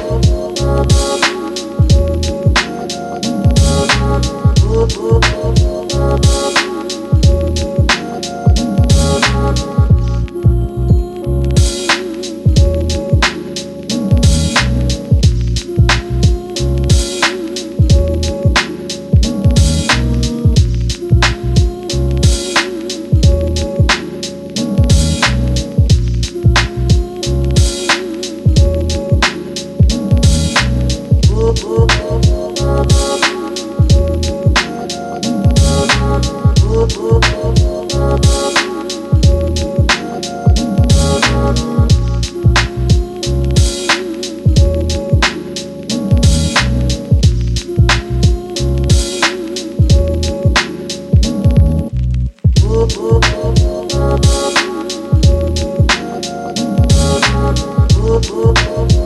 Ooh, Oh, oh, oh.